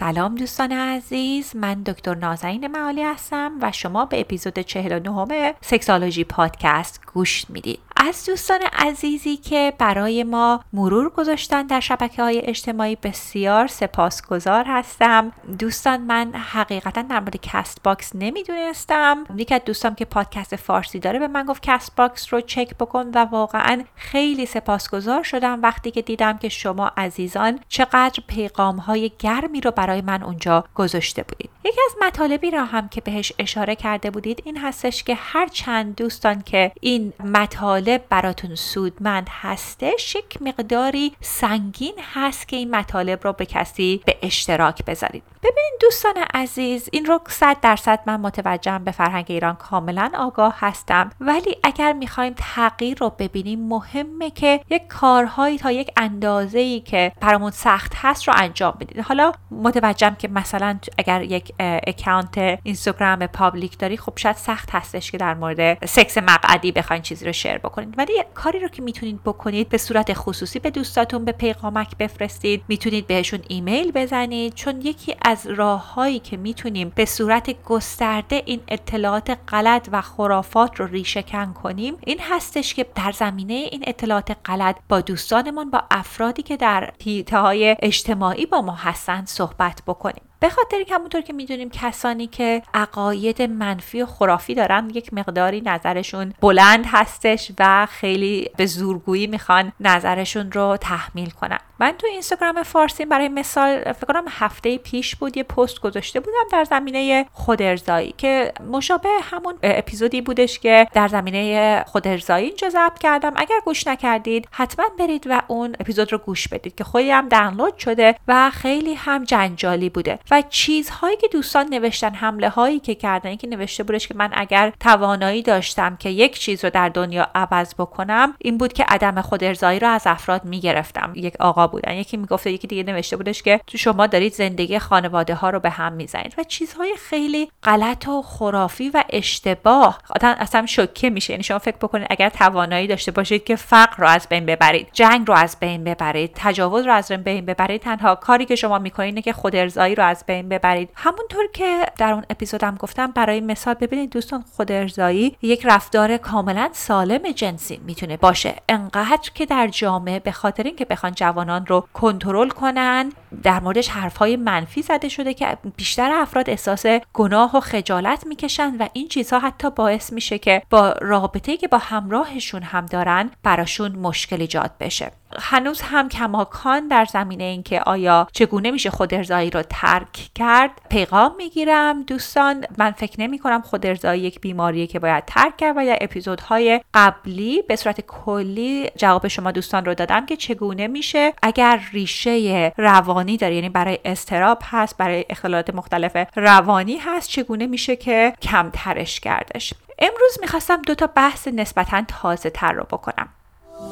سلام دوستان عزیز من دکتر نازنین معالی هستم و شما به اپیزود 49 سکسالوژی پادکست گوش می‌دید. از دوستان عزیزی که برای ما مرور گذاشتن در شبکه های اجتماعی بسیار سپاسگزار هستم. دوستان من حقیقتا در مورد Castbox نمی‌دونستم. یکی از دوستان که پادکست فارسی داره به من گفت Castbox رو چک بکن و واقعا خیلی سپاسگزار شدم وقتی که دیدم که شما عزیزان چقدر پیغام های گرمی رو برای من اونجا گذاشته بودید. یکی از مطالبی را هم که بهش اشاره کرده بودید این هستش که هر چند دوستان که این مطالب براتون سودمند هستش یک مقداری سنگین هست که این مطالب رو به کسی به اشتراک بذارید. ببینید دوستان عزیز این رو صد درصد من متوجهم به فرهنگ ایران کاملا آگاه هستم. ولی اگر می‌خوایم تغییر رو ببینیم مهمه که یک کارهایی تا یک اندازه ای که برامون سخت هست رو انجام بدید. حالا متوجهم که مثلا اگر یک account اینستاگرام public داری خب شاید سخت هستش که در مورد سکس مقعدی بخواین چیزی رو share بکنید. ولی کاری رو که می‌تونید بکنید به صورت خصوصی به دوستاتون به پیغامک بفرستید. می‌تونید بهشون ایمیل بزنید. چون یکی از راههایی که می‌تونیم به صورت گسترده این اطلاعات غلط و خرافات رو ریشه کن کنیم این هستش که در زمینه این اطلاعات غلط با دوستانمون با افرادی که در حیطه اجتماعی با ما هستند صحبت بکنیم. به خاطر که همونطور که می‌دونیم کسانی که عقاید منفی و خرافی دارن یک مقداری نظرشون بلند هستش و خیلی به زورگویی می‌خوان نظرشون رو تحمیل کنن. من تو اینستاگرام فارسی برای مثال فکر کنم هفته پیش بود یه پست گذاشته بودم در زمینه خودارضایی که مشابه همون اپیزودی بودش که در زمینه خودارضایی اینجا ضبط کردم. اگر گوش نکردید حتما برید و اون اپیزود رو گوش بدید که خودی هم دانلود شده و خیلی هم جنجالی بوده. و چیزهایی که دوستان نوشتن حمله هایی که کردن که نوشته بودش که من اگر توانایی داشتم که یک چیز رو در دنیا عوض بکنم این بود که عدم خودارضایی رو از افراد می‌گرفتم. یک آقا بودن. یکی می‌گفته یکی دیگه نوشته بودش که شما دارید زندگی خانواده ها رو به هم می‌زنید. و چیزهای خیلی غلط و خرافی و اشتباه. اصلا شوکه میشه. یعنی شما فکر بکنید اگر توانایی داشته باشید که فقر رو از بین ببرید جنگ رو از بین ببرید تجاوز رو از بین ببرید تنها کاری که شما می‌کنید که خودارضایی رو از بین ببرید. همونطور که در اون اپیزودم گفتم برای مثال ببینید دوستان خود ارزایی یک رفتار کاملا سالم جنسی می‌تونه باشه. انقدر که در جامعه به خاطر اینکه بخوان جوانان رو کنترل کنن در موردش حرفهای منفی زده شده که بیشتر افراد احساس گناه و خجالت می‌کشن و این چیزها حتی باعث میشه که با رابطه‌ای که با همراهشون هم دارن براشون مشکل ایجاد بشه. هنوز هم کماکان در زمینه اینکه آیا چگونه میشه خود ارزایی رو ترک کرد پیغام می‌گیرم. دوستان من فکر نمی کنم خود ارزایی یک بیماریه که باید ترک کرد و در اپیزودهای قبلی به صورت کلی جواب شما دوستان رو دادم که چگونه میشه. اگر ریشه روانی داره یعنی برای استراب هست برای اختلالات مختلف روانی هست چگونه میشه که کمترش کردش؟ امروز می‌خواستم دو تا بحث نسبتا تازه تر رو بکنم.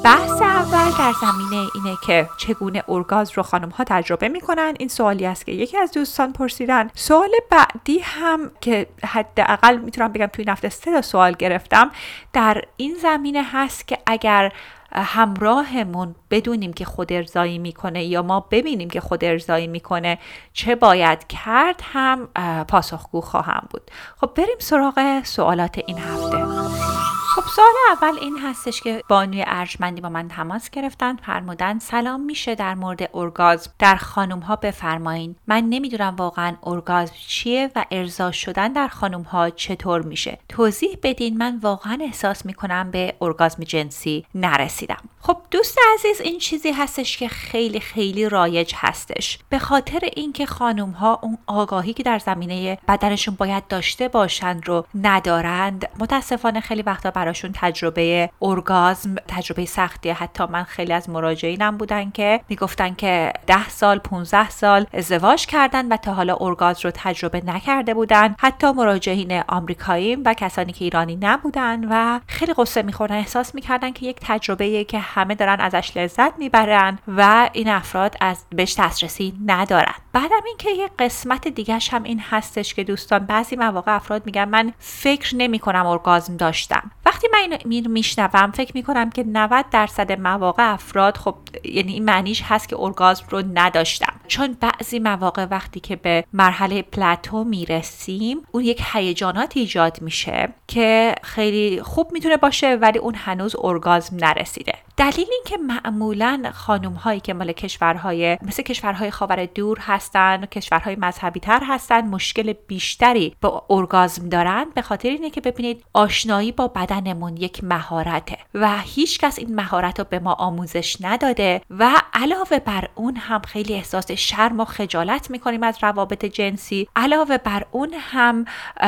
بحث اول در زمینه اینه که چگونه ارگاز رو خانم ها تجربه می‌کنن. این سوالی است که یکی از دوستان پرسیدن. سوال بعدی هم که حداقل می‌تونم بگم توی نفته سه تا سوال گرفتم در این زمینه هست که اگر همراهمون بدونیم که خود ارزایی می‌کنه یا ما ببینیم که خود ارزایی می‌کنه چه باید کرد هم پاسخگو خواهم بود. خب بریم سراغ سوالات این هفته. خب سوال اول این هستش که بانوی ارجمندی با من تماس گرفتن فرمودن سلام میشه در مورد ارگازم. در خانم ها بفرمایین. من نمی‌دونم واقعا ارگازم چیه و ارضا شدن در خانم ها چطور میشه. توضیح بدین. من واقعا احساس می‌کنم به ارگازم جنسی نرسیدم. خب دوست عزیز این چیزی هستش که خیلی خیلی رایج هستش. به خاطر اینکه خانم ها اون آگاهی که در زمینه بدنشون باید داشته باشند رو ندارند متاسفانه خیلی وقتا براشون تجربه ارگازم تجربه سختی. حتی من خیلی از مراجعینم بودن که می‌گفتن که ده سال 15 سال ازدواج کردن و تا حالا ارگاز رو تجربه نکرده بودن. حتی مراجعین آمریکایی و کسانی که ایرانی نبودن و خیلی قصه میخوردن احساس می‌کردن که یک تجربه که همه دارن ازش لذت می‌برن و این افراد از بهش دسترسی ندارن. بعدم اینکه یه قسمت دیگهش هم این هستش که دوستان بعضی مواقع افراد میگن من فکر نمی کنم ارگازم داشتم. وقتی من اینو میشنوم فکر می‌کنم که 90 درصد مواقع افراد خب یعنی این معنیش هست که ارگازم رو نداشتم. چون بعضی مواقع وقتی که به مرحله پلاتو می‌رسیم اون یک هیجانات ایجاد میشه که خیلی خوب می‌تونه باشه ولی اون هنوز ارگازم نرسیده. دلیل اینکه معمولا خانم هایی که مال کشورهای مثل کشورهای خاور دور هستن کشورهای مذهبی تر هستن مشکل بیشتری با ارگازم دارن به خاطر اینه که ببینید آشنایی با بدنمون یک مهارته و هیچکس این مهارت رو به ما آموزش نداده و علاوه بر اون هم خیلی احساس شرم و خجالت می‌کنیم از روابط جنسی. علاوه بر اون هم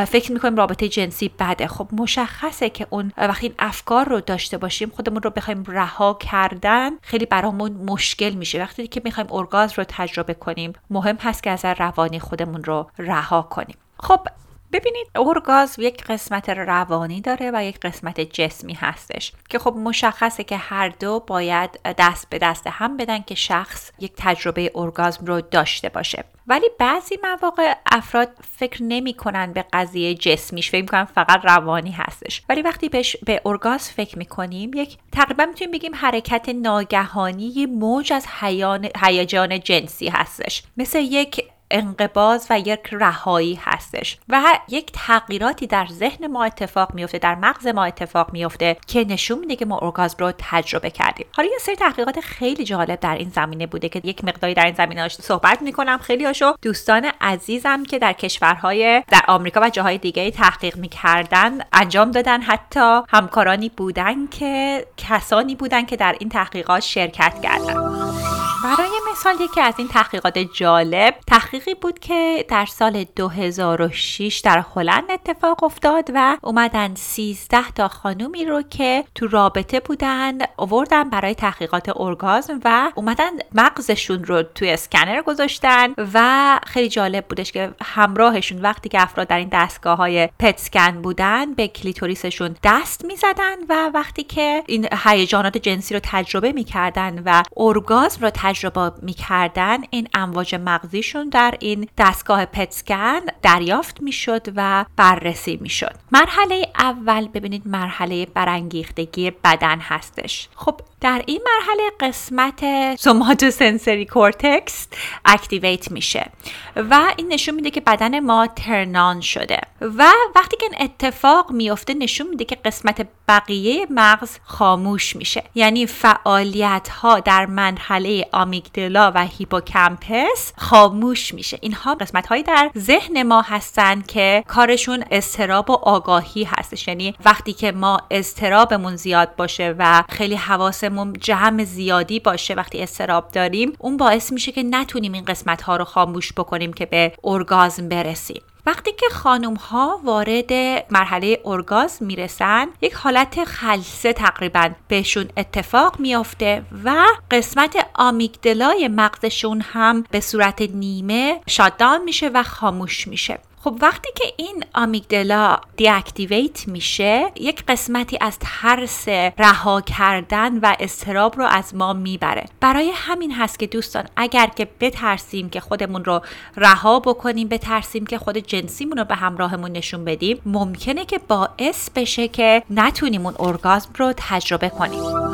فکر می‌کنیم رابطه جنسی بده. خب مشخصه که اون وقتی این افکار رو داشته باشیم خودمون رو بخوایم رها کردن خیلی برامون مشکل میشه. وقتی که می‌خوایم ارگاز رو تجربه کنیم مهم هست که از روانی خودمون رو رها کنیم. خب ببینید اورگاز یک قسمت روانی داره و یک قسمت جسمی هستش که خب مشخصه که هر دو باید دست به دست هم بدن که شخص یک تجربه ارگازم رو داشته باشه. ولی بعضی مواقع افراد فکر نمی کنن به قضیه جسمیش فکر می‌کنن فقط روانی هستش. ولی وقتی بهش به ارگاز فکر می‌کنیم یک تقریبا می‌تونیم بگیم حرکت ناگهانی موج از هیجان جنسی هستش. مثل یک انقباز و یک رهایی هستش و یک تغییراتی در ذهن ما اتفاق میفته در مغز ما اتفاق میفته که نشون میده که ما ارگازم رو تجربه کردیم. حالا یه سری تحقیقات خیلی جالب در این زمینه بوده که یک مقداری در این زمینه صحبت می‌کنم. خیلی هاشو دوستان عزیزم که در کشورهای در آمریکا و جاهای دیگه تحقیق می‌کردن انجام دادن. حتی همکارانی بودن که کسانی بودن که در این تحقیقات شرکت کردن. برای مثال یکی از این تحقیقات جالب تحقیقی بود که در سال 2006 در هلند اتفاق افتاد و اومدن 13 تا خانومی رو که تو رابطه بودن آوردن برای تحقیقات ارگازم و اومدن مغزشون رو توی اسکنر گذاشتن و خیلی جالب بودش که همراهشون وقتی که افراد در این دستگاه های پتسکن بودن به کلیتوریسشون دست می‌زدن و وقتی که این هیجانات جنسی رو تجربه می‌کردن و ارگازم رو تجربه می‌کردن این امواج مغزیشون در این دستگاه PET scan دریافت می‌شد و بررسی می‌شد. مرحله اول ببینید مرحله برانگیختگی بدن هستش. خب در این مرحله قسمت somatosensory cortex activate میشه و این نشون میده که بدن ما turn on شده و وقتی که این اتفاق میفته نشون میده که قسمت بقیه مغز خاموش میشه. یعنی فعالیت ها در مرحله amygdala و hippocampus خاموش میشه. اینها قسمت هایی در ذهن ما هستن که کارشون اضطراب و آگاهی هستش. یعنی وقتی که ما اضطرابمون زیاد باشه و خیلی حواسمون جمع زیادی باشه وقتی استراب داریم اون باعث میشه که نتونیم این قسمت ها رو خاموش بکنیم که به ارگازم برسیم. وقتی که خانم ها وارد مرحله ارگاز می‌رسن یک حالت خلصه تقریبا بهشون اتفاق میافته و قسمت آمیگدلای مغزشون هم به صورت نیمه شادان میشه و خاموش میشه. خب وقتی که این آمیگدلا دیاکتیویت میشه یک قسمتی از ترس رها کردن و استراب رو از ما می‌بره. برای همین هست که دوستان اگر که بترسیم که خودمون رو رها بکنیم بترسیم که خود جنسیمون رو به همراهمون نشون بدیم ممکنه که باعث بشه که نتونیم اون ارگازم رو تجربه کنیم.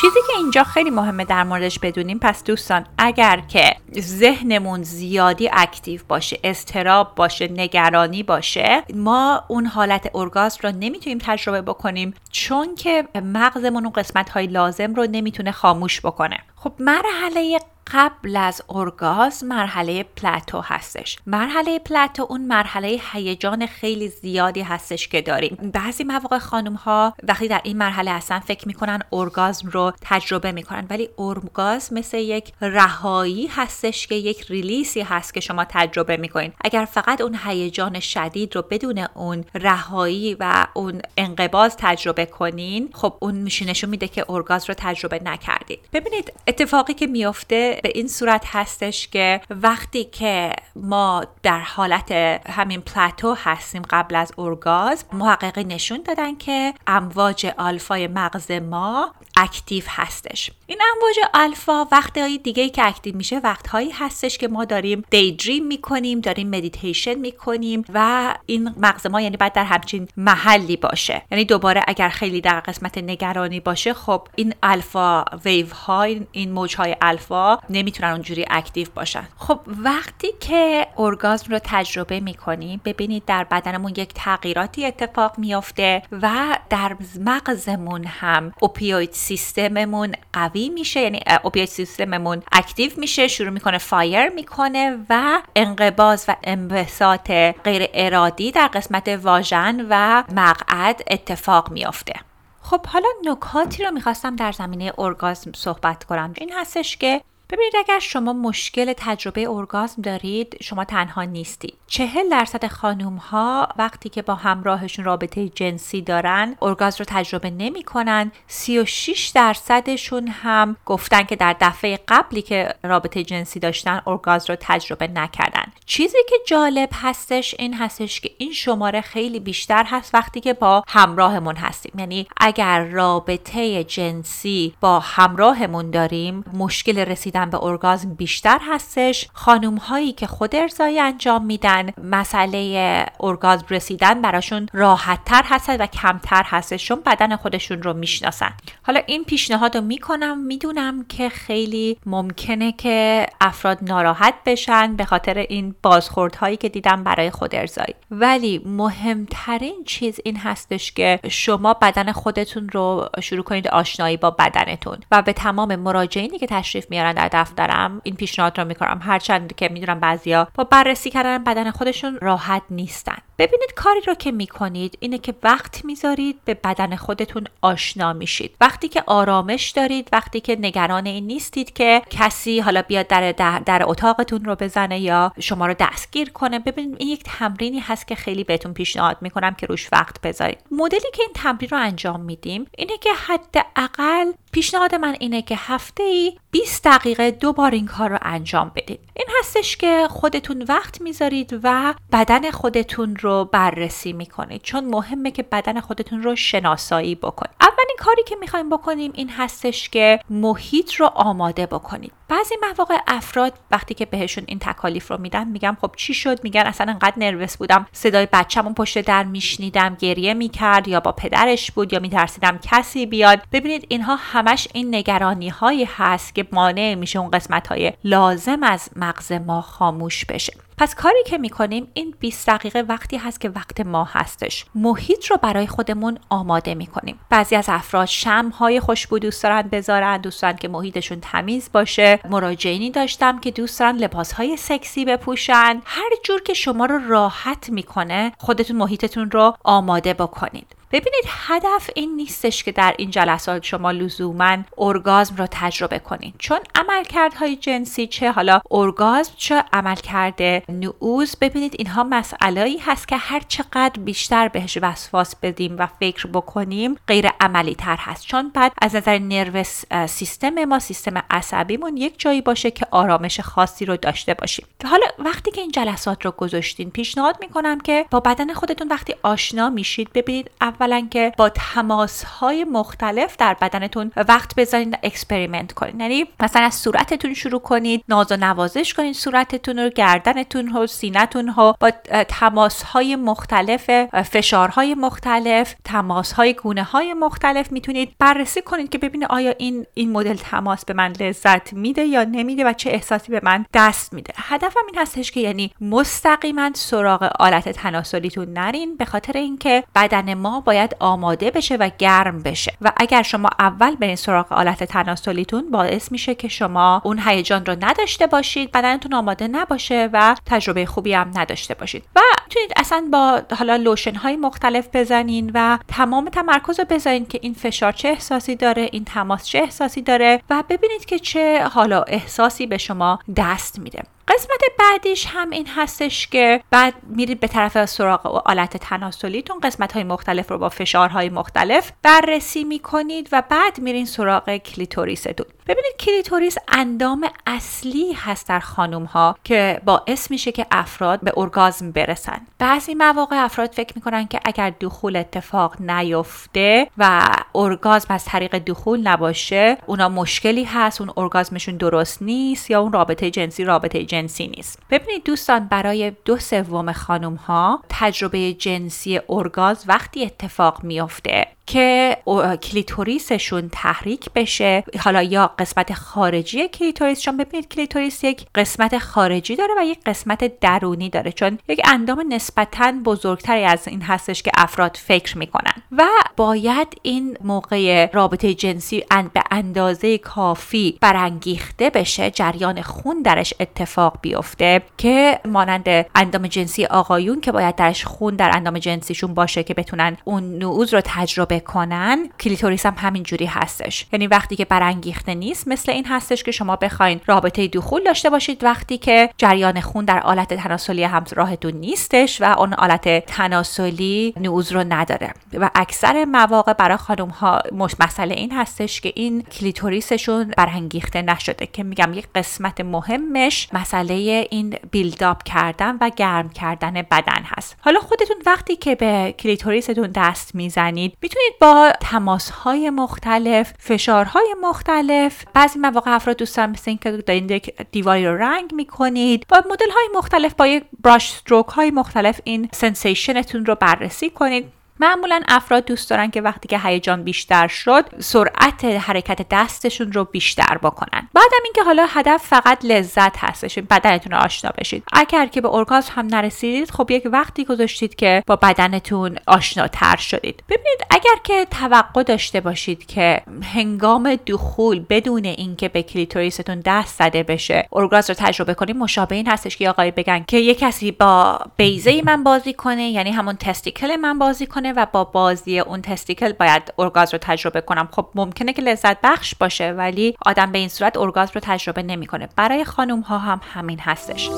چیزی که اینجا خیلی مهمه در موردش بدونیم پس دوستان اگر که ذهنمون زیادی اکتیو باشه استراب باشه نگرانی باشه ما اون حالت ارگاز رو نمی‌تونیم تجربه بکنیم چون که مغزمون اون قسمت های لازم رو نمی‌تونه خاموش بکنه. خب مرحله قبل از ارگاز مرحله پلاتو هستش. مرحله پلاتو اون مرحله هیجان خیلی زیادی هستش که داریم. بعضی مواقع خانم ها وقتی در این مرحله هستن فکر می‌کنن ارگازم رو تجربه می‌کنن ولی ارگازم مثل یک رهایی هستش که یک ریلیسی هست که شما تجربه می‌کنین. اگر فقط اون هیجان شدید رو بدون اون رهایی و اون انقباز تجربه کنین خب اون میشه نشون میده که ارگاز رو تجربه نکردید. ببینید اتفاقی که میفته به این صورت هستش که وقتی که ما در حالت همین plateau هستیم قبل از ارگازم محققین نشون دادن که امواج آلفای مغز ما active هستش. این امواج آلفا وقتی دیگه که active میشه وقتهایی هستش که ما داریم daydream می‌کنیم داریم مدیتیشن می‌کنیم و این مغز ما یعنی باید در همچین محلی باشه. یعنی دوباره اگر خیلی در قسمت نگرانی باشه خب این alpha wave های این موج های الفا نمی‌تونن اونجوری active باشن. خب وقتی که ارگازم رو تجربه می‌کنیم ببینید در بدنمون یک تغییراتی اتفاق میافته و در مغزمون هم opioid system مون قوی میشه یعنی opioid system مون active میشه شروع می‌کنه fire می‌کنه و انقباض و انبساط غیر ارادی در قسمت واژن و مقعد اتفاق میافته. خب حالا نکاتی رو می‌خواستم در زمینه ارگازم صحبت کنم. این هستش که ببینید اگر شما مشکل تجربه ارگازم دارید شما تنها نیستید. چهل درصد خانوم ها وقتی که با همراهشون رابطه جنسی دارن ارگازم رو تجربه نمی کنن 36 درصدشون هم گفتن که در دفعه قبلی که رابطه جنسی داشتن ارگازم رو تجربه نکردن. چیزی که جالب هستش این هستش که این شماره خیلی بیشتر هست وقتی که با همراهمون هستیم. یعنی اگر رابطه جنسی با همراهمون داریم مشکل رسیدن به ارگازم بیشتر هستش. خانوم هایی که خود ارزایی انجام میدن مسئله ارگازم رسیدن براشون راحت تر هست و کمتر هستش چون بدن خودشون رو می‌شناسن. حالا این پیشنهاد رو می‌کنم. می‌دونم که خیلی ممکنه که افراد ناراحت بشن به خاطر این بازخوردهایی که دیدم برای خود ارزایی. ولی مهمترین چیز این هستش که شما بدن خودتون رو شروع کنید آشنایی با بدنتون و به تمام مراجعینی که تشریف میارن در دفترم این پیشنهاد رو می‌کنم. هرچند که می‌دونم بعضیا با بررسی کردن بدن خودشون راحت نیستن. ببینید کاری رو که می‌کنید اینه که وقت می‌ذارید به بدن خودتون آشنا میشید. وقتی که آرامش دارید وقتی که نگران این نیستید که کسی حالا بیاد در, در اتاقتون رو بزنه یا شما رو دستگیر کنه. ببینید این یک تمرینی هست که خیلی بهتون پیشنهاد می‌کنم که روش وقت بذارید. مدلی که این تمرین رو انجام میدیم اینه که حداقل پیشنهاد من اینه که هفته ای 20 دقیقه دو بار این کار رو انجام بدید. این هستش که خودتون وقت می‌ذارید و بدن خودتون رو بررسی می‌کنید چون مهمه که بدن خودتون رو شناسایی بکنید. اولین کاری که می‌خوایم بکنیم این هستش که محیط رو آماده بکنید. بعضی مواقع افراد وقتی که بهشون این تکالیف رو میدن میگم خب چی شد؟ میگن اصلا انقدر نروس بودم. صدای بچه‌مون پشت در میشنیدم گریه می‌کرد یا با پدرش بود یا میترسیدم کسی بیاد. ببینید اینها همش این نگرانی هایی هست که مانع میشه اون قسمت های لازم از مغز ما خاموش بشه. پس کاری که می‌کنیم این 20 دقیقه وقتی هست که وقت ما هستش. محیط رو برای خودمون آماده می‌کنیم. بعضی از افراد شم های خوشبو دوست دارن بذارن دوست دارن که محیطشون تمیز باشه. مراجعینی داشتم که دوست دارن لباس های سکسی بپوشن. هر جور که شما رو راحت می‌کنه خودتون محیطتون رو آماده بکنید. ببینید هدف این نیستش که در این جلسات شما لزوما ارگازم را تجربه کنید چون عملکردهای جنسی چه حالا ارگازم چه عملکرد نعوز ببینید اینها مسئله هست که هر چقدر بیشتر بهش وسواس بدیم و فکر بکنیم غیر عملی تر هست. چون بعد از نظر نروس سیستم ما سیستم عصبیمون یک جایی باشه که آرامش خاصی رو داشته باشیم. حالا وقتی که این جلسات رو گذاشتین پیشنهاد می‌کنم که با بدن خودتون وقتی آشنا میشید ببینید اولا که با تماس های مختلف در بدنتون وقت بذارین experiment کنید یعنی مثلا از صورتتون شروع کنید ناز و نوازش کنید صورتتون رو گردنتون و سینتون رو. با تماس های مختلف فشارهای مختلف تماس های گونه های مختلف می‌تونید بررسی کنید که ببینید آیا این این مدل تماس به من لذت میده یا نمیده و چه احساسی به من دست میده. هدفم این هستش که یعنی مستقیما سراغ آلت تناسلیتون نرین. به خاطر اینکه بدن ما باید آماده بشه و گرم بشه. و اگر شما اول برین سراغ آلت تناسلیتون باعث میشه که شما اون هیجان رو نداشته باشید بدنتون آماده نباشه و تجربه خوبی هم نداشته باشید. و می‌تونید اصلا با حالا لوشن های مختلف بزنین و تمام تمرکز رو بذارین که این فشار چه احساسی داره این تماس چه احساسی داره و ببینید که چه حالا احساسی به شما دست میده. قسمت بعدیش هم این هستش که بعد میرید به طرف سراغ آلت تناسلیتون قسمت های مختلف رو با فشارهای مختلف بررسی می‌کنید و بعد میرین سراغ کلیتوریستون. ببینید کلیتوریس اندام اصلی هست در خانوم ها که باعث میشه که افراد به ارگازم برسن. بعضی مواقع افراد فکر می‌کنن که اگر دخول اتفاق نیفته و ارگازم از طریق دخول نباشه اونا مشکلی هست اون ارگازمشون درست نیست یا اون رابطه جنسی رابطه جنسی نیست. ببینید دوستان برای دو سوم خانم ها تجربه جنسی ارگاز وقتی اتفاق میافته. که کلیتوریسشون تحریک بشه. حالا یا قسمت خارجی کلیتوریس چون ببینید کلیتوریس یک قسمت خارجی داره و یک قسمت درونی داره چون یک اندام نسبتا بزرگتری از این هستش که افراد فکر می‌کنن. و باید این موقع رابطه جنسی به اندازه کافی برانگیخته بشه جریان خون درش اتفاق بیفته که مانند اندام جنسی آقایون که باید درش خون در اندام جنسیشون باشه که بتونن اون نعوظ رو تجربه کنن کلیتوریس هم همین جوری هستش. یعنی وقتی که برانگیخته نیست مثل این هستش که شما بخواین رابطه دخول داشته باشید. وقتی که جریان خون در آلت تناسلی همراهتون نیستش و اون آلت تناسلی نعوظ رو نداره. و اکثر مواقع برای خانم ها مسئله این هستش که این کلیتوریسشون برانگیخته نشده که میگم یک قسمت مهمش مسئله این build up کردن و گرم کردن بدن هست. حالا خودتون وقتی که به کلیتوریستون دست می‌زنید می‌تونید با تماس های مختلف فشارهای مختلف. بعضی مواقع افراد دوستان مثل اینکه دارین دیواری رو رنگ می‌کنید با مدل های مختلف با یک brush stroke های مختلف این sensation تون رو بررسی کنید. معمولا افراد دوست دارن که وقتی که هیجان بیشتر شد سرعت حرکت دستشون رو بیشتر بکنن. بعدم اینکه حالا هدف فقط لذت هستش بدنتون آشنا بشید. اگر که به ارگازم هم نرسیدید خب یک وقتی گذاشتید که با بدنتون آشناتر شدید. ببینید اگر که توقع داشته باشید که هنگام دخول بدون اینکه به کلیتوریستون دست زده بشه ارگاز رو تجربه کنید مشابه این هستش که آقای بگن که یه کسی با بیزه من بازی کنه یعنی همون تستیکل من بازی کنه و با بازی اون تستیکل باید ارگاز رو تجربه کنم. خب ممکنه که لذت بخش باشه ولی آدم به این صورت ارگاز رو تجربه نمی‌کنه. برای خانم ها هم همین هستش.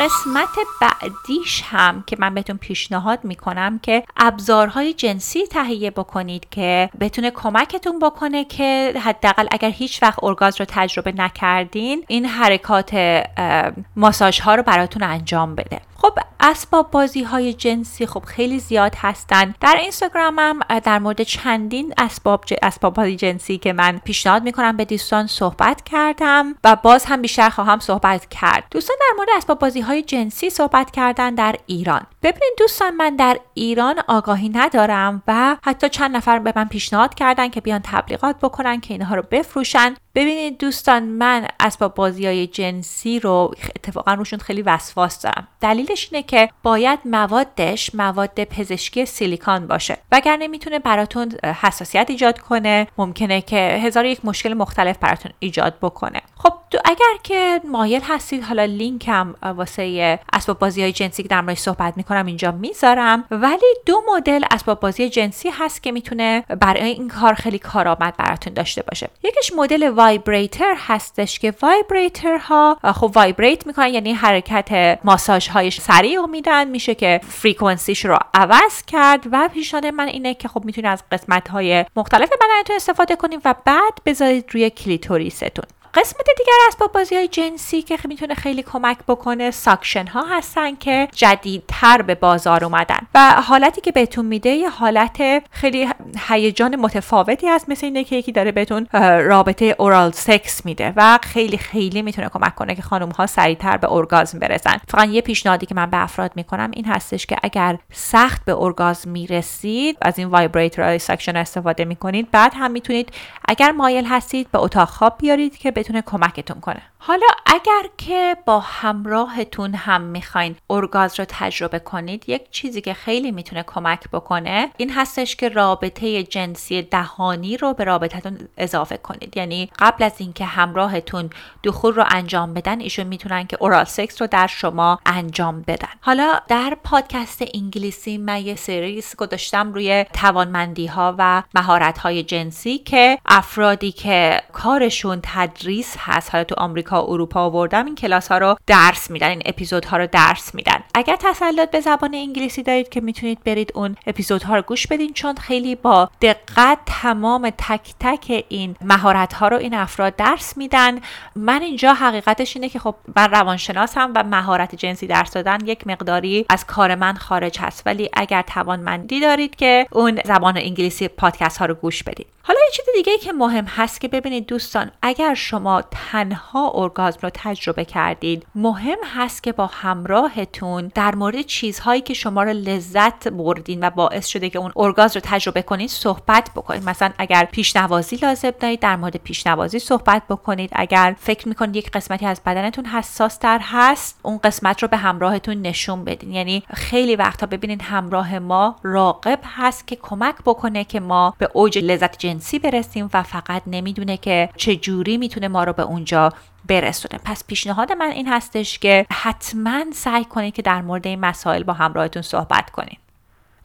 قسمت بعدیش هم که من بهتون پیشنهاد می‌کنم که ابزارهای جنسی تهیه بکنید که بتونه کمکتون بکنه که حداقل اگر هیچ وقت ارگاز رو تجربه نکردین این حرکات ماساژ ها رو براتون انجام بده. خب اسباب بازی های جنسی خب خیلی زیاد هستن. در اینستاگرامم در مورد چندین اسباب اسباب بازی جنسی که من پیشنهاد می‌کنم به دوستان صحبت کردم و باز هم بیشتر خواهم صحبت کرد. دوستان در مورد اسباب بازی های جنسی صحبت کردن در ایران. ببینید دوستان من در ایران آگاهی ندارم و حتی چند نفر به من پیشنهاد کردن که بیان تبلیغات بکنن که اینها رو بفروشن. ببینید دوستان من اسباب بازی های جنسی رو اتفاقا روشون خیلی وسواس دارم دلیلش اینه که باید موادش مواد پزشکی silicone باشه. وگرنه می‌تونه براتون حساسیت ایجاد کنه ممکنه که هزار یک مشکل مختلف براتون ایجاد بکنه. خب اگر که مایل هستید حالا لینکم واسه اسباب بازی های جنسی که در صحبت می‌کنم اینجا می‌ذارم. ولی دو مدل اسباب بازی جنسی هست که می‌تونه برای این کار خیلی کارآمد براتون داشته باشه. یکیش مدل vibrator هستش که vibrator ها خب vibrate می‌کنن یعنی حرکت ماساژ های سریع رو میدن میشه که frequency ش رو عوض کرد و پیشنهاد من اینه که خب می‌تونید از قسمت های مختلف بدنتون استفاده کنید و بعد بذارید روی کلیتوریستون. قسمت دیگر اسباب بازی های جنسی که می‌تونه خیلی کمک بکنه suction ها هستن که جدیدتر به بازار اومدن. و حالتی که بهتون میده یه حالت خیلی هیجان متفاوتی هست مثل اینه که یکی داره بهتون رابطه oral sex میده و خیلی خیلی می‌تونه کمک کنه که خانم ها سریعتر به ارگازم برسن. فقط یه پیشنهادی که من به افراد می‌کنم این هستش که اگر سخت به ارگازم می‌رسید از این vibrator suction استفاده می‌کنید بعد هم می‌تونید اگر مایل هستید به اتاق خواب بیارید که بتونه کمکتون کنه. حالا اگر که با همراهتون هم می‌خواین ارگاز رو تجربه کنید یک چیزی که خیلی می‌تونه کمک بکنه این هستش که رابطه جنسی دهانی رو به رابطتون اضافه کنید. یعنی قبل از اینکه همراهتون دخول رو انجام بدن ایشون می‌تونن که اورال سکس رو در شما انجام بدن. حالا در پادکست انگلیسی من یه سریز گذاشتم روی توانمندی ها و مهارت های جنسی که افرادی که کارشون تدریس هست. حالا تو آمریکا اروپا آوردم. این کلاس ها رو درس میدن. این اپیزودها رو درس میدن. اگر تسلط به زبان انگلیسی دارید که می‌تونید برید اون اپیزودها رو گوش بدین چون خیلی با دقت تمام تک تک این مهارت ها رو این افراد درس میدن. من اینجا حقیقتش اینه که خب من روانشناسم و مهارت جنسی درس دادن یک مقداری از کار من خارج هست. ولی اگر توانمندی دارید که اون زبان انگلیسی پادکست ها رو گوش بدید. حالا یه چیز دیگه که مهم هست که ببینید دوستان اگر شما تنها ارگازم رو تجربه کردید مهم هست که با همراهتون در مورد چیزهایی که شما رو لذت بردین و باعث شده که اون ارگاز رو تجربه کنید صحبت بکنید مثلا اگر پیشنوازی لازم دارید در مورد پیشنوازی صحبت بکنید. اگر فکر می‌کنید یک قسمتی از بدنتون حساس تر هست اون قسمت رو به همراهتون نشون بدین. یعنی خیلی وقتا ببینید همراه ما راغب هست که کمک بکنه که ما به اوج لذت جنسی برسیم و فقط نمی‌دونه که چه جوری می‌تونه ما رو به اونجا برسونه. پس پیشنهاد من این هستش که حتما سعی کنید که در مورد این مسائل با همراهتون صحبت کنید.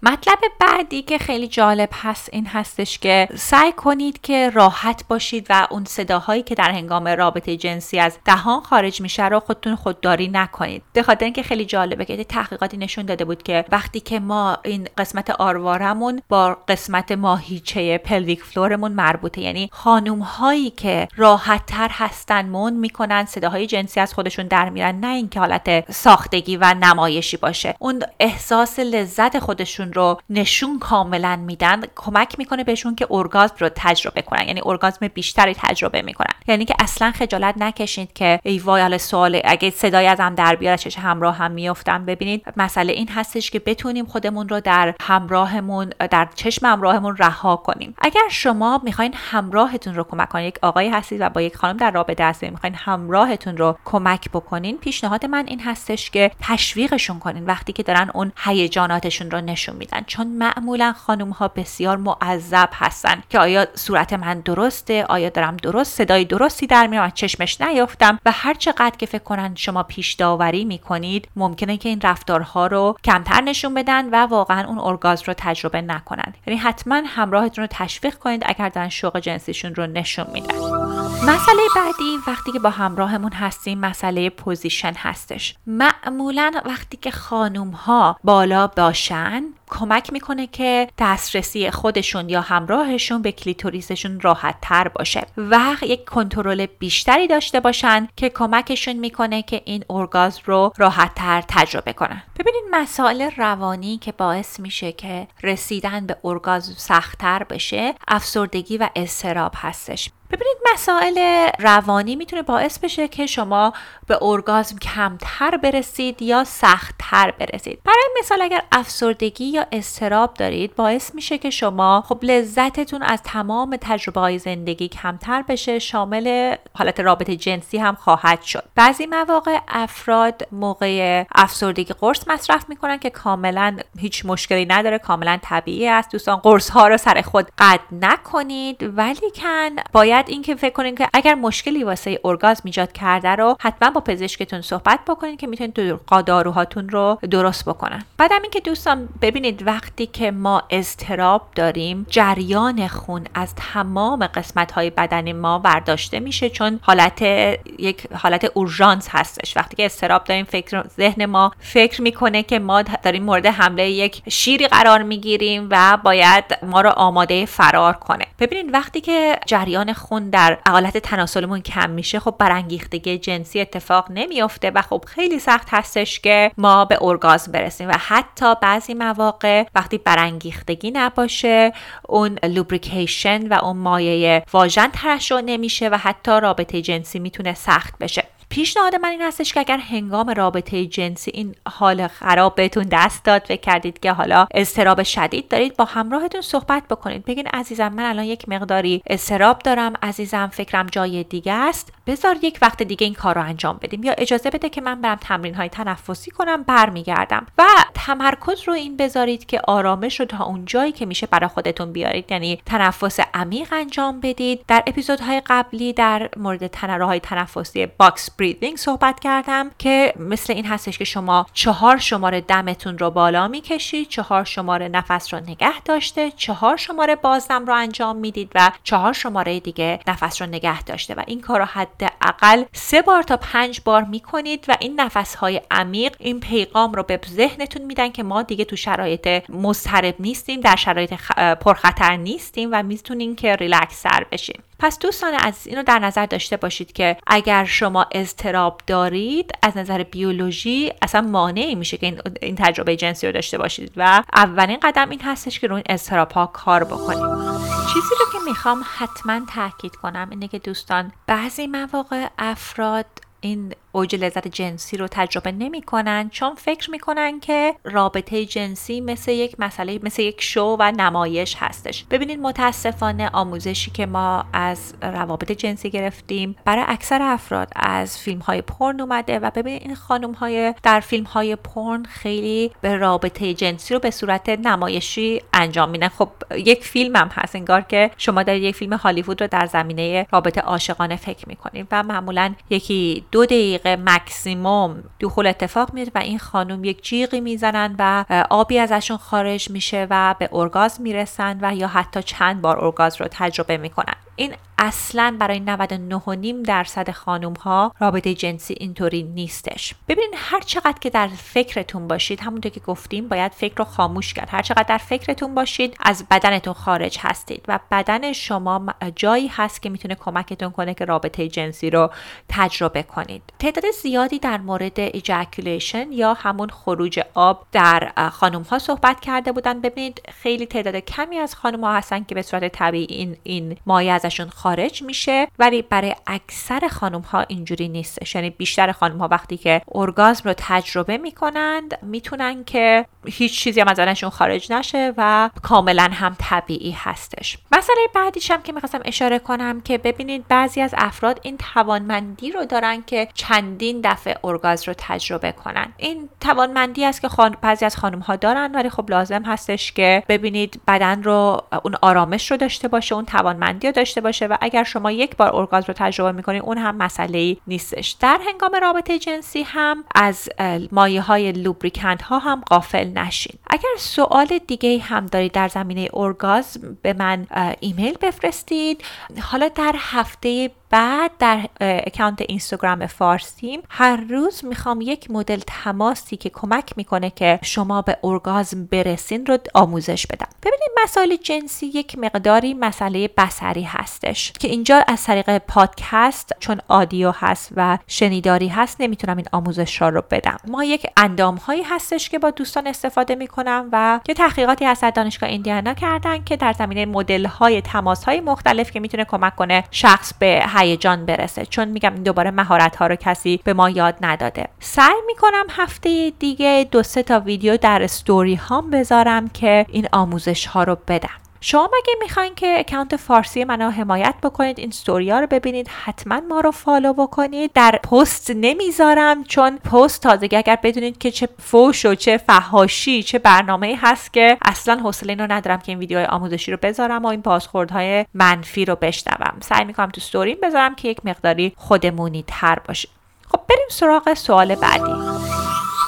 مطلب بعدی که خیلی جالب هست این هستش که سعی کنید که راحت باشید و اون صداهایی که در هنگام رابطه جنسی از دهان خارج میشه رو خودتون خودداری نکنید. به خاطر اینکه خیلی جالبه که تحقیقاتی نشون داده بود که وقتی که ما این قسمت آروارمون با قسمت ماهیچه pelvic floor مون مربوطه یعنی خانوم هایی که راحت تر هستن مون می‌کنن صداهای جنسی از خودشون در میرن نه اینکه حالت ساختگی و نمایشی باشه. اون احساس لذت خودشون رو نشون کاملا میدن کمک می‌کنه بهشون که ارگازم رو تجربه کنن. یعنی ارگازم بیشتری تجربه می‌کنن. یعنی که اصلا خجالت نکشید که ای وای حالا سوال اگه صدای ازم در بیاد چش همراه هم میفتم ببینید مسئله این هستش که بتونیم خودمون رو در همراهمون در چشم همراهمون رها کنیم. اگر شما می‌خواین همراهتون رو کمک کنید یک آقای هستید و با یک خانم در رابطه هستید می‌خواین همراهتون رو کمک بکنین پیشنهاد من این هستش که تشویقشون کنین. وقتی که دارن اون هیجاناتشون رو نشون میدن. چون معمولا خانم ها بسیار معذب هستن که آیا صورت من درسته؟ آیا دارم درست؟ صدای درستی در میارم از چشمش نیافتم و هر چقدر که فکر کنن شما پیش داوری می‌کنید ممکنه که این رفتارها رو کمتر نشون بدن و واقعا اون ارگاز رو تجربه نکنند یعنی حتما همراهتون رو تشویق کنید اگر دارن شوق جنسیشون رو نشون میدن. مسئله بعدی وقتی که با همراهمون هستیم مسئله پوزیشن هستش. معمولا وقتی که خانوم ها بالا باشن کمک می‌کنه که دسترسی خودشون یا همراهشون به کلیتوریسشون راحت تر باشه و یک کنترل بیشتری داشته باشن که کمکشون می‌کنه که این ارگاز رو راحت تر تجربه کنن. ببینید مسائل روانی که باعث میشه که رسیدن به ارگاز سختتر بشه افسردگی و استراب هستش. ببینید مسائل روانی می‌تونه باعث بشه که شما به ارگازم کمتر برسید یا سختتر برسید. برای مثال اگر افسردگی یا استراب دارید باعث میشه که شما خب لذتتون از تمام تجربه های زندگی کمتر بشه شامل حالت رابطه جنسی هم خواهد شد. بعضی مواقع افراد موقع افسردگی قرص مصرف می‌کنن که کاملا هیچ مشکلی نداره کاملا طبیعی است. دوستان قرص ها رو سر خود قطع نکنید. ولی کن باید اینکه فکر کنین که اگر مشکلی واسه ارگازم ایجاد کرده رو حتما با پزشکتون صحبت بکنین که می‌تونید داروهاتون رو درست بکنن. بعدم اینکه دوستان ببینید وقتی که ما استراب داریم جریان خون از تمام قسمت های بدن ما برداشته میشه چون حالت یک حالت اورژانس هستش. وقتی که استراب داریم فکر ذهن ما فکر می‌کنه که ما داریم مورد حمله یک شیری قرار می‌گیریم و باید ما رو آماده فرار کنه. ببینید وقتی که جریان خون خون در حالت تناسلمون کم میشه خب برانگیختگی جنسی اتفاق نمیافته و خب خیلی سخت هستش که ما به ارگازم برسیم و حتی بعضی مواقع وقتی برانگیختگی نباشه اون لوبریکیشن و اون مایه واژن ترشح نمیشه و حتی رابطه جنسی می‌تونه سخت بشه. پیشنهاد من این هستش که اگر هنگام رابطه جنسی این حال خراب بهتون دست داد فکر کردید که حالا استراب شدید دارید با همراهتون صحبت بکنید. بگین عزیزم من الان یک مقداری استراب دارم. عزیزم فکرم جای دیگه است. بذار یک وقت دیگه این کار رو انجام بدیم. یا اجازه بده که من برم تمرین های تنفسی کنم برمیگردم. و تمرکز رو این بذارید که آرامش رو تا اون جایی که میشه برای خودتون بیارید. یعنی تنفس عمیق انجام بدید. در اپیزودهای قبلی در مورد های تنفسی box breathing صحبت کردم که مثل این هستش که شما چهار شماره دمتون رو بالا می‌کشید چهار شماره نفس رو نگه داشته چهار شماره بازدم رو انجام می‌دید و چهار شماره دیگه نفس رو نگه داشته و این کار رو حداقل سه بار تا پنج بار می‌کنید و این نفس های عمیق این پیغام رو به ذهنتون میدن که ما دیگه تو شرایط مضطرب نیستیم در شرایط پرخطر نیستیم و می‌تونیم که ریلکس سر بشیم. پس دوستان عزیز اینو در نظر داشته باشید که اگر شما اضطراب دارید از نظر بیولوژی اصلا مانعی میشه که این, تجربه جنسی رو داشته باشید و اولین قدم این هستش که روی این اضطراب ها کار بکنید. چیزی رو که می‌خوام حتما تاکید کنم اینه که دوستان بعضی مواقع افراد این اوج لذت جنسی رو تجربه نمی‌کنن چون فکر می‌کنن که رابطه جنسی مثل یک مسئله مثل یک شو و نمایش هستش. ببینید متاسفانه آموزشی که ما از روابط جنسی گرفتیم برای اکثر افراد از فیلم های پرن اومده و ببینید این خانم های در فیلم های پرن خیلی به رابطه جنسی رو به صورت نمایشی انجام میدن. خب یک فیلم هم هست انگار که شما در یک فیلم هالیوود رو در زمینه رابطه عاشقانه فکر می‌کنید و معمولا یکی دو دقیقه دقیقه مکسیموم دخول اتفاق میاد و این خانم یک جیغی می‌زنن و آبی ازشون خارج میشه و به ارگاز می‌رسن و یا حتی چند بار ارگاز رو تجربه می‌کنن. این اصلا برای 99.5 درصد خانوم ها رابطه جنسی اینطوری نیستش. ببینید هر چقدر که در فکرتون باشید همونطور که گفتیم باید فکر رو خاموش کرد. هر چقدر در فکرتون باشید از بدنتون خارج هستید و بدن شما جایی هست که می‌تونه کمکتون کنه که رابطه جنسی رو تجربه کنید. تعداد زیادی در مورد ejaculation یا همون خروج آب در خانم ها صحبت کرده بودن. ببینید خیلی تعداد کمی از خانم ها هستن که به صورت طبیعی این این مایع ازشون خارج میشه ولی برای اکثر خانم ها اینجوری نیستش. یعنی بیشتر خانم ها وقتی که ارگازم رو تجربه می‌کنند می‌تونن که هیچ چیزی هم از بدنشون خارج نشه و کاملا هم طبیعی هستش. مسئله بعدیش هم که می‌خواستم اشاره کنم که ببینید بعضی از افراد این توانمندی رو دارن که چندین دفعه ارگاسم رو تجربه کنن. این توانمندی است که خان... بعضی از خانم ها دارن ولی خب لازم هستش که ببینید بدن رو اون آرامش رو داشته باشه اون توانمندی رو داشته باشه و اگر شما یک بار ارگاز رو تجربه می‌کنید اون هم مسئله ای نیستش. در هنگام رابطه جنسی هم از مایه های لوبریکند ها هم قافل نشین. اگر سوال دیگه هم دارید در زمینه ارگازم به من ایمیل بفرستید. حالا در هفته بعد در اکانت اینستاگرام فارسیم هر روز می‌خوام یک مدل تماسی که کمک می‌کنه که شما به ارگازم برسین رو آموزش بدم. ببینید مسائل جنسی یک مقداری مسئله بسری هستش که اینجا از طریق پادکست چون آدیو هست و شنیداری هست نمی‌تونم این آموزش را رو بدم. ما یک اندام هایی هستش که با دوستان استفاده می‌کنم و که تحقیقاتی از دانشگاه ایندیانا کردن که در زمینه مدل های تماس های مختلف که می‌تونه کمک کنه شخص به هیجان برسه. چون میگم این دوباره مهارت ها رو کسی به ما یاد نداده. سعی می‌کنم هفته دیگه دو سه تا ویدیو در استوری هام بذارم که این آموزش ها رو بدم. شما مگه می‌خواین که اکانت فارسی منو حمایت بکنید این ها رو ببینید حتما ما رو فالو بکنید؟ در پست نمی‌ذارم چون پست تازگی اگر بدونید که چه فوش و چه فهاشی چه برنامه هست که اصلا حوصله اینو ندارم که این ویدیوهای آموزشی رو بذارم و این بازخوردهای منفی رو بشنوم. سعی می‌کنم تو ستوریم بذارم که یک مقداری خودمونی تر باشه. خب بریم سراغ سوال بعدی.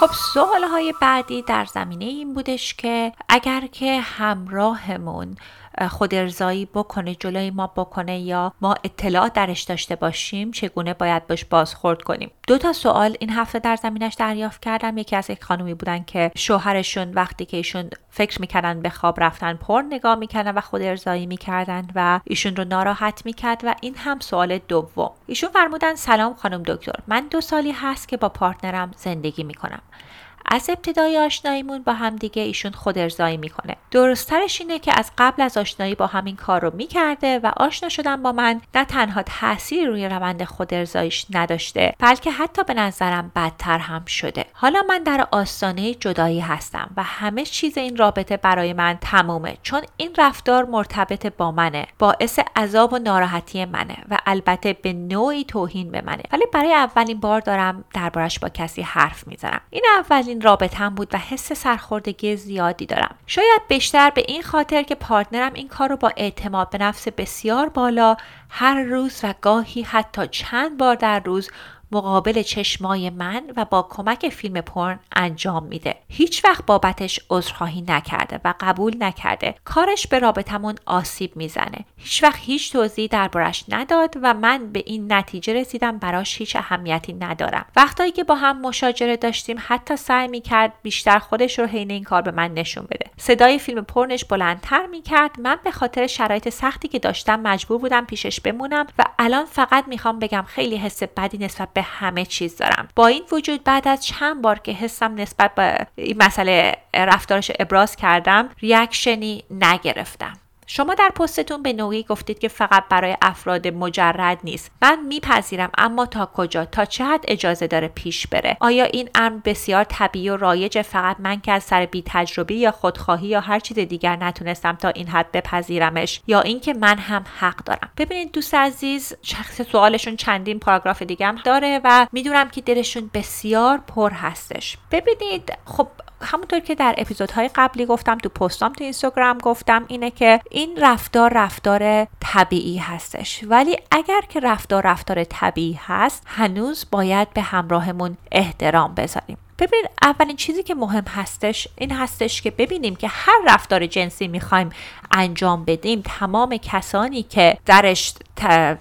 خب سوال های بعدی در زمینه این بودش که اگر که همراهمون خود ارزایی بکنه جلوی ما بکنه یا ما اطلاع درش داشته باشیم چگونه باید باش بازخورد کنیم؟ دو تا سوال این هفته در زمینش دریافت کردم. یکی از یک خانومی بودن که شوهرشون وقتی که ایشون فکر می‌کردن به خواب رفتن پر نگاه می‌کردن و خود ارزایی می‌کردن و ایشون رو ناراحت می‌کرد و این هم سوال دوم. ایشون فرمودن سلام خانم دکتر من دو سالی هست که با پارتنرم زندگی می‌کنم. از ابتدای آشناییمون با هم دیگه ایشون خود ارزایی می‌کنه. درستترش اینه که از قبل از آشنایی با همین کار رو می‌کرده و آشنا شدن با من نه تنها تاثیر روی روند خود ارزاییش نداشته بلکه حتی به نظرم بدتر هم شده. حالا من در آستانه جدایی هستم و همه چیز این رابطه برای من تمومه چون این رفتار مرتبط با منه باعث عذاب و ناراحتی منه و البته به نوعی توهین به منه. ولی برای اولین بار دارم دربارش با کسی حرف می‌زنم. این اولین رابطم بود و حس سرخوردگی زیادی دارم. شاید بیشتر به این خاطر که پارتنرم این کار رو با اعتماد به نفس بسیار بالا هر روز و گاهی حتی چند بار در روز مقابل چشمای من و با کمک فیلم پرن انجام میده. هیچ وقت بابتش عذرخواهی نکرده و قبول نکرده. کارش به رابطمون آسیب می‌زنه. هیچ وقت هیچ توضیحی دربارش نداد و من به این نتیجه رسیدم براش هیچ اهمیتی ندارم. وقتایی که با هم مشاجره داشتیم حتی سعی می‌کرد بیشتر خودش رو حین این کار به من نشون بده. صدای فیلم پرنش بلندتر می‌کرد. من به خاطر شرایط سختی که داشتم مجبور بودم پیشش بمونم و الان فقط می‌خوام بگم خیلی حس بدی نسبت به همه چیز دارم. با این وجود بعد از چند بار که حسم نسبت به این مسئله رفتارش ابراز کردم ریاکشنی نگرفتم. شما در پستتون به نوعی گفتید که فقط برای افراد مجرد نیست. من میپذیرم اما تا کجا تا چه حد اجازه داره پیش بره؟ آیا این امر بسیار طبیعی و رایج فقط من که از سر بی تجربه یا خودخواهی یا هر چیز دیگر نتونستم تا این حد بپذیرمش یا اینکه من هم حق دارم؟ ببینید دوست عزیز شخص سوالشون چندین پاراگراف دیگه هم داره و می‌دونم که دلشون بسیار پر هستش. ببینید خب همونطور که در اپیزودهای قبلی گفتم تو پستام تو اینستاگرام گفتم اینه که این رفتار رفتار طبیعی هستش. ولی اگر که رفتار رفتار طبیعی هست هنوز باید به همراهمون احترام بذاریم. ببین اولین چیزی که مهم هستش این هستش که ببینیم که هر رفتار جنسی می‌خوایم انجام بدیم تمام کسانی که درش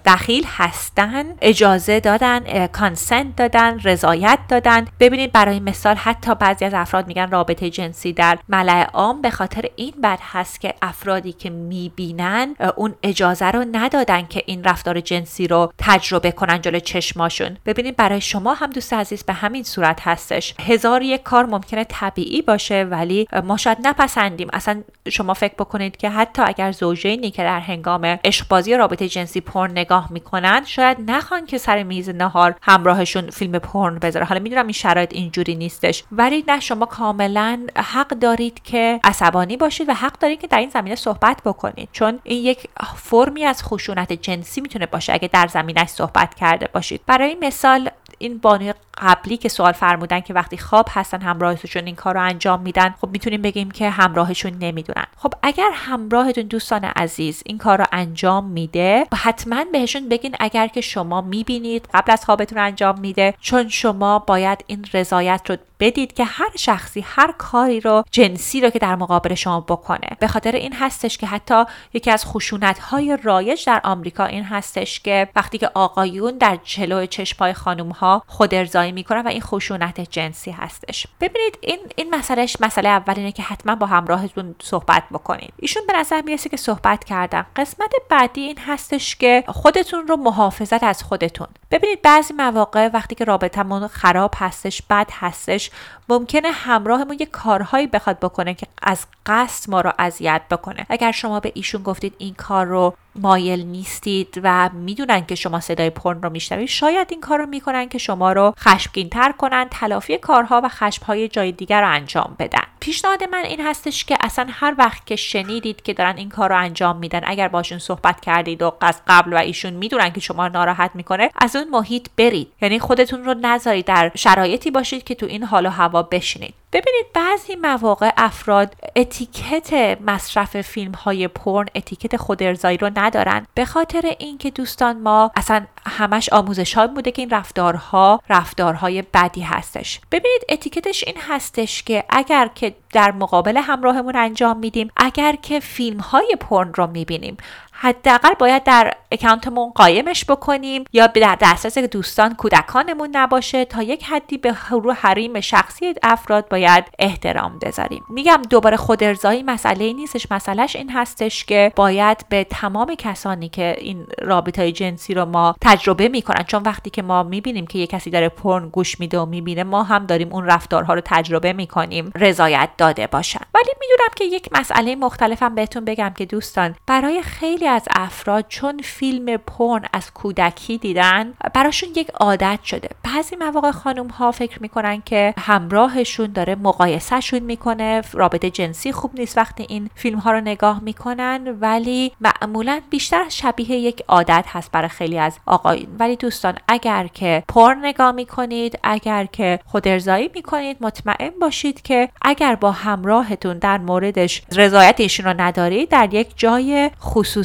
دخیل هستن اجازه دادن کانسنت دادن رضایت دادن. ببینید برای مثال حتی بعضی از افراد میگن رابطه جنسی در ملع عام به خاطر این بد هست که افرادی که می‌بینن اون اجازه رو ندادن که این رفتار جنسی رو تجربه کنن جلو چشماشون. ببینید برای شما هم دوست عزیز به همین صورت هستش. هزار یک کار ممکنه طبیعی باشه ولی ما شاید نپسندیم. اصلا شما فکر بکنید که حتی اگر زوجینی که در هنگام عشقبازی رابطه جنسی پرن نگاه می‌کنن شاید نخوان که سر میز نهار همراهشون فیلم پرن بذاره. حالا می‌دونم این شرایط اینجوری نیستش ولی نه شما کاملا حق دارید که عصبانی باشید و حق دارید که در این زمینه صحبت بکنید. چون این یک فرمی از خشونت جنسی می‌تونه باشه اگه در زمینش صحبت کرده باشید. برای مثال این بانوی قبلی که سوال فرمودن که وقتی خواب هستن همراهشون این کار رو انجام میدن خب می‌تونیم بگیم که همراهشون نمی‌دونن. خب اگر همراهتون دوستان عزیز این کار رو انجام میده حتما بهشون بگین اگر که شما می‌بینید قبل از خوابتون انجام میده چون شما باید این رضایت رو بدید که هر شخصی هر کاری رو جنسی رو که در مقابل شما بکنه. به خاطر این هستش که حتی یکی از خشونت های رایج در آمریکا این هستش که وقتی که آقایون در جلو چشمای خانم ها خود ارزایی می‌کنن و این خشونت جنسی هستش. ببینید این این مسئلهش مسئله اول اینه که حتما با همراهتون صحبت بکنید. ایشون به نظر می‌رسه که صحبت کردن قسمت بعدی این هستش که خودتون رو محافظت از خودتون. ببینید بعضی مواقع وقتی که رابطمون خراب هستش بد هستش ممکنه همراهمون یه کارهایی بخواد بکنه که از قصد ما رو اذیت بکنه. اگر شما به ایشون گفتید این کار رو مایل نیستید و می‌دونن که شما صدای پرن رو میشنوید شاید این کار رو می‌کنن که شما رو خشمگین تر کنن تلافی کارها و خشمهای جای دیگر رو انجام بدن. پیشنهاد من این هستش که اصلا هر وقت که شنیدید که دارن این کار رو انجام میدن اگر باشون صحبت کردید و از قبل و ایشون می‌دونن که شما ناراحت می‌کنه از اون محیط برید. یعنی خودتون رو نذارید در شرایطی باشید که تو این حال و هوا بشینید. ببینید بعضی مواقع افراد اتیکت مصرف فیلم های پرن اتیکت خودارضایی رو ندارن. به خاطر اینکه دوستان ما اصلا همش آموزش ها بوده که این رفتارها رفتارهای بدی هستش. ببینید اتیکتش این هستش که اگر که در مقابل همراهمون انجام میدیم اگر که فیلم های پرن رو می‌بینیم. حداقل باید در اکانتمون قایمش بکنیم یا در دسترس دوستان کودکانمون نباشه تا یک حدی به رو حریم شخصی افراد باید احترام بذاریم. میگم دوباره خود ارزایی مسئله نیستش مسئلهش این هستش که باید به تمام کسانی که این رابطه جنسی رو ما تجربه می‌کنن چون وقتی که ما می‌بینیم که یه کسی داره پرن گوش میده و می‌بینه ما هم داریم اون رفتارها رو تجربه می‌کنیم رضایت داده باشن. ولی می‌دونم که یک مسئله مختلفم بهتون بگم که دوستان برای خیلی از افراد چون فیلم پرن از کودکی دیدن براشون یک عادت شده. بعضی مواقع خانم ها فکر می‌کنن که همراهشون داره مقایسهشون می‌کنه رابطه جنسی خوب نیست وقتی این فیلم ها رو نگاه می‌کنن ولی معمولا بیشتر شبیه یک عادت هست برای خیلی از آقایون. ولی دوستان اگر که پر نگاه می‌کنید اگر که خود ارزایی می‌کنید مطمئن باشید که اگر با همراهتون در موردش رضایت ایشون رو ندارید در یک جای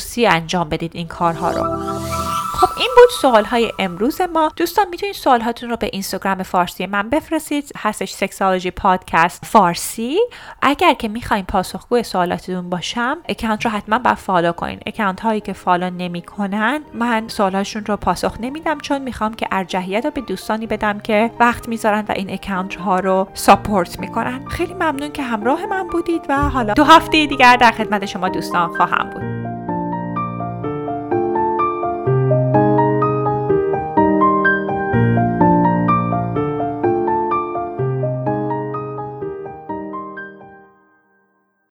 خصوصی انجام بدید این کارها رو. خب این بود سوال های امروز ما. دوستان می‌تونید سوال هاتون رو به اینستاگرام فارسی من بفرستید. هستش سکسالوجی پادکست فارسی. اگر که می‌خواین پاسخگوی سوالاتتون باشم اکانت رو حتما با follow کنین. اکانت هایی که follow نمی‌کنن من سوالاشون رو پاسخ نمیدم چون می‌خوام که ارجحیت رو به دوستانی بدم که وقت می‌ذارن و این اکانت ها رو support می‌کنن. خیلی ممنون که همراه من بودید و حالا دو هفته دیگر در خدمت شما دوستان خواهم بود.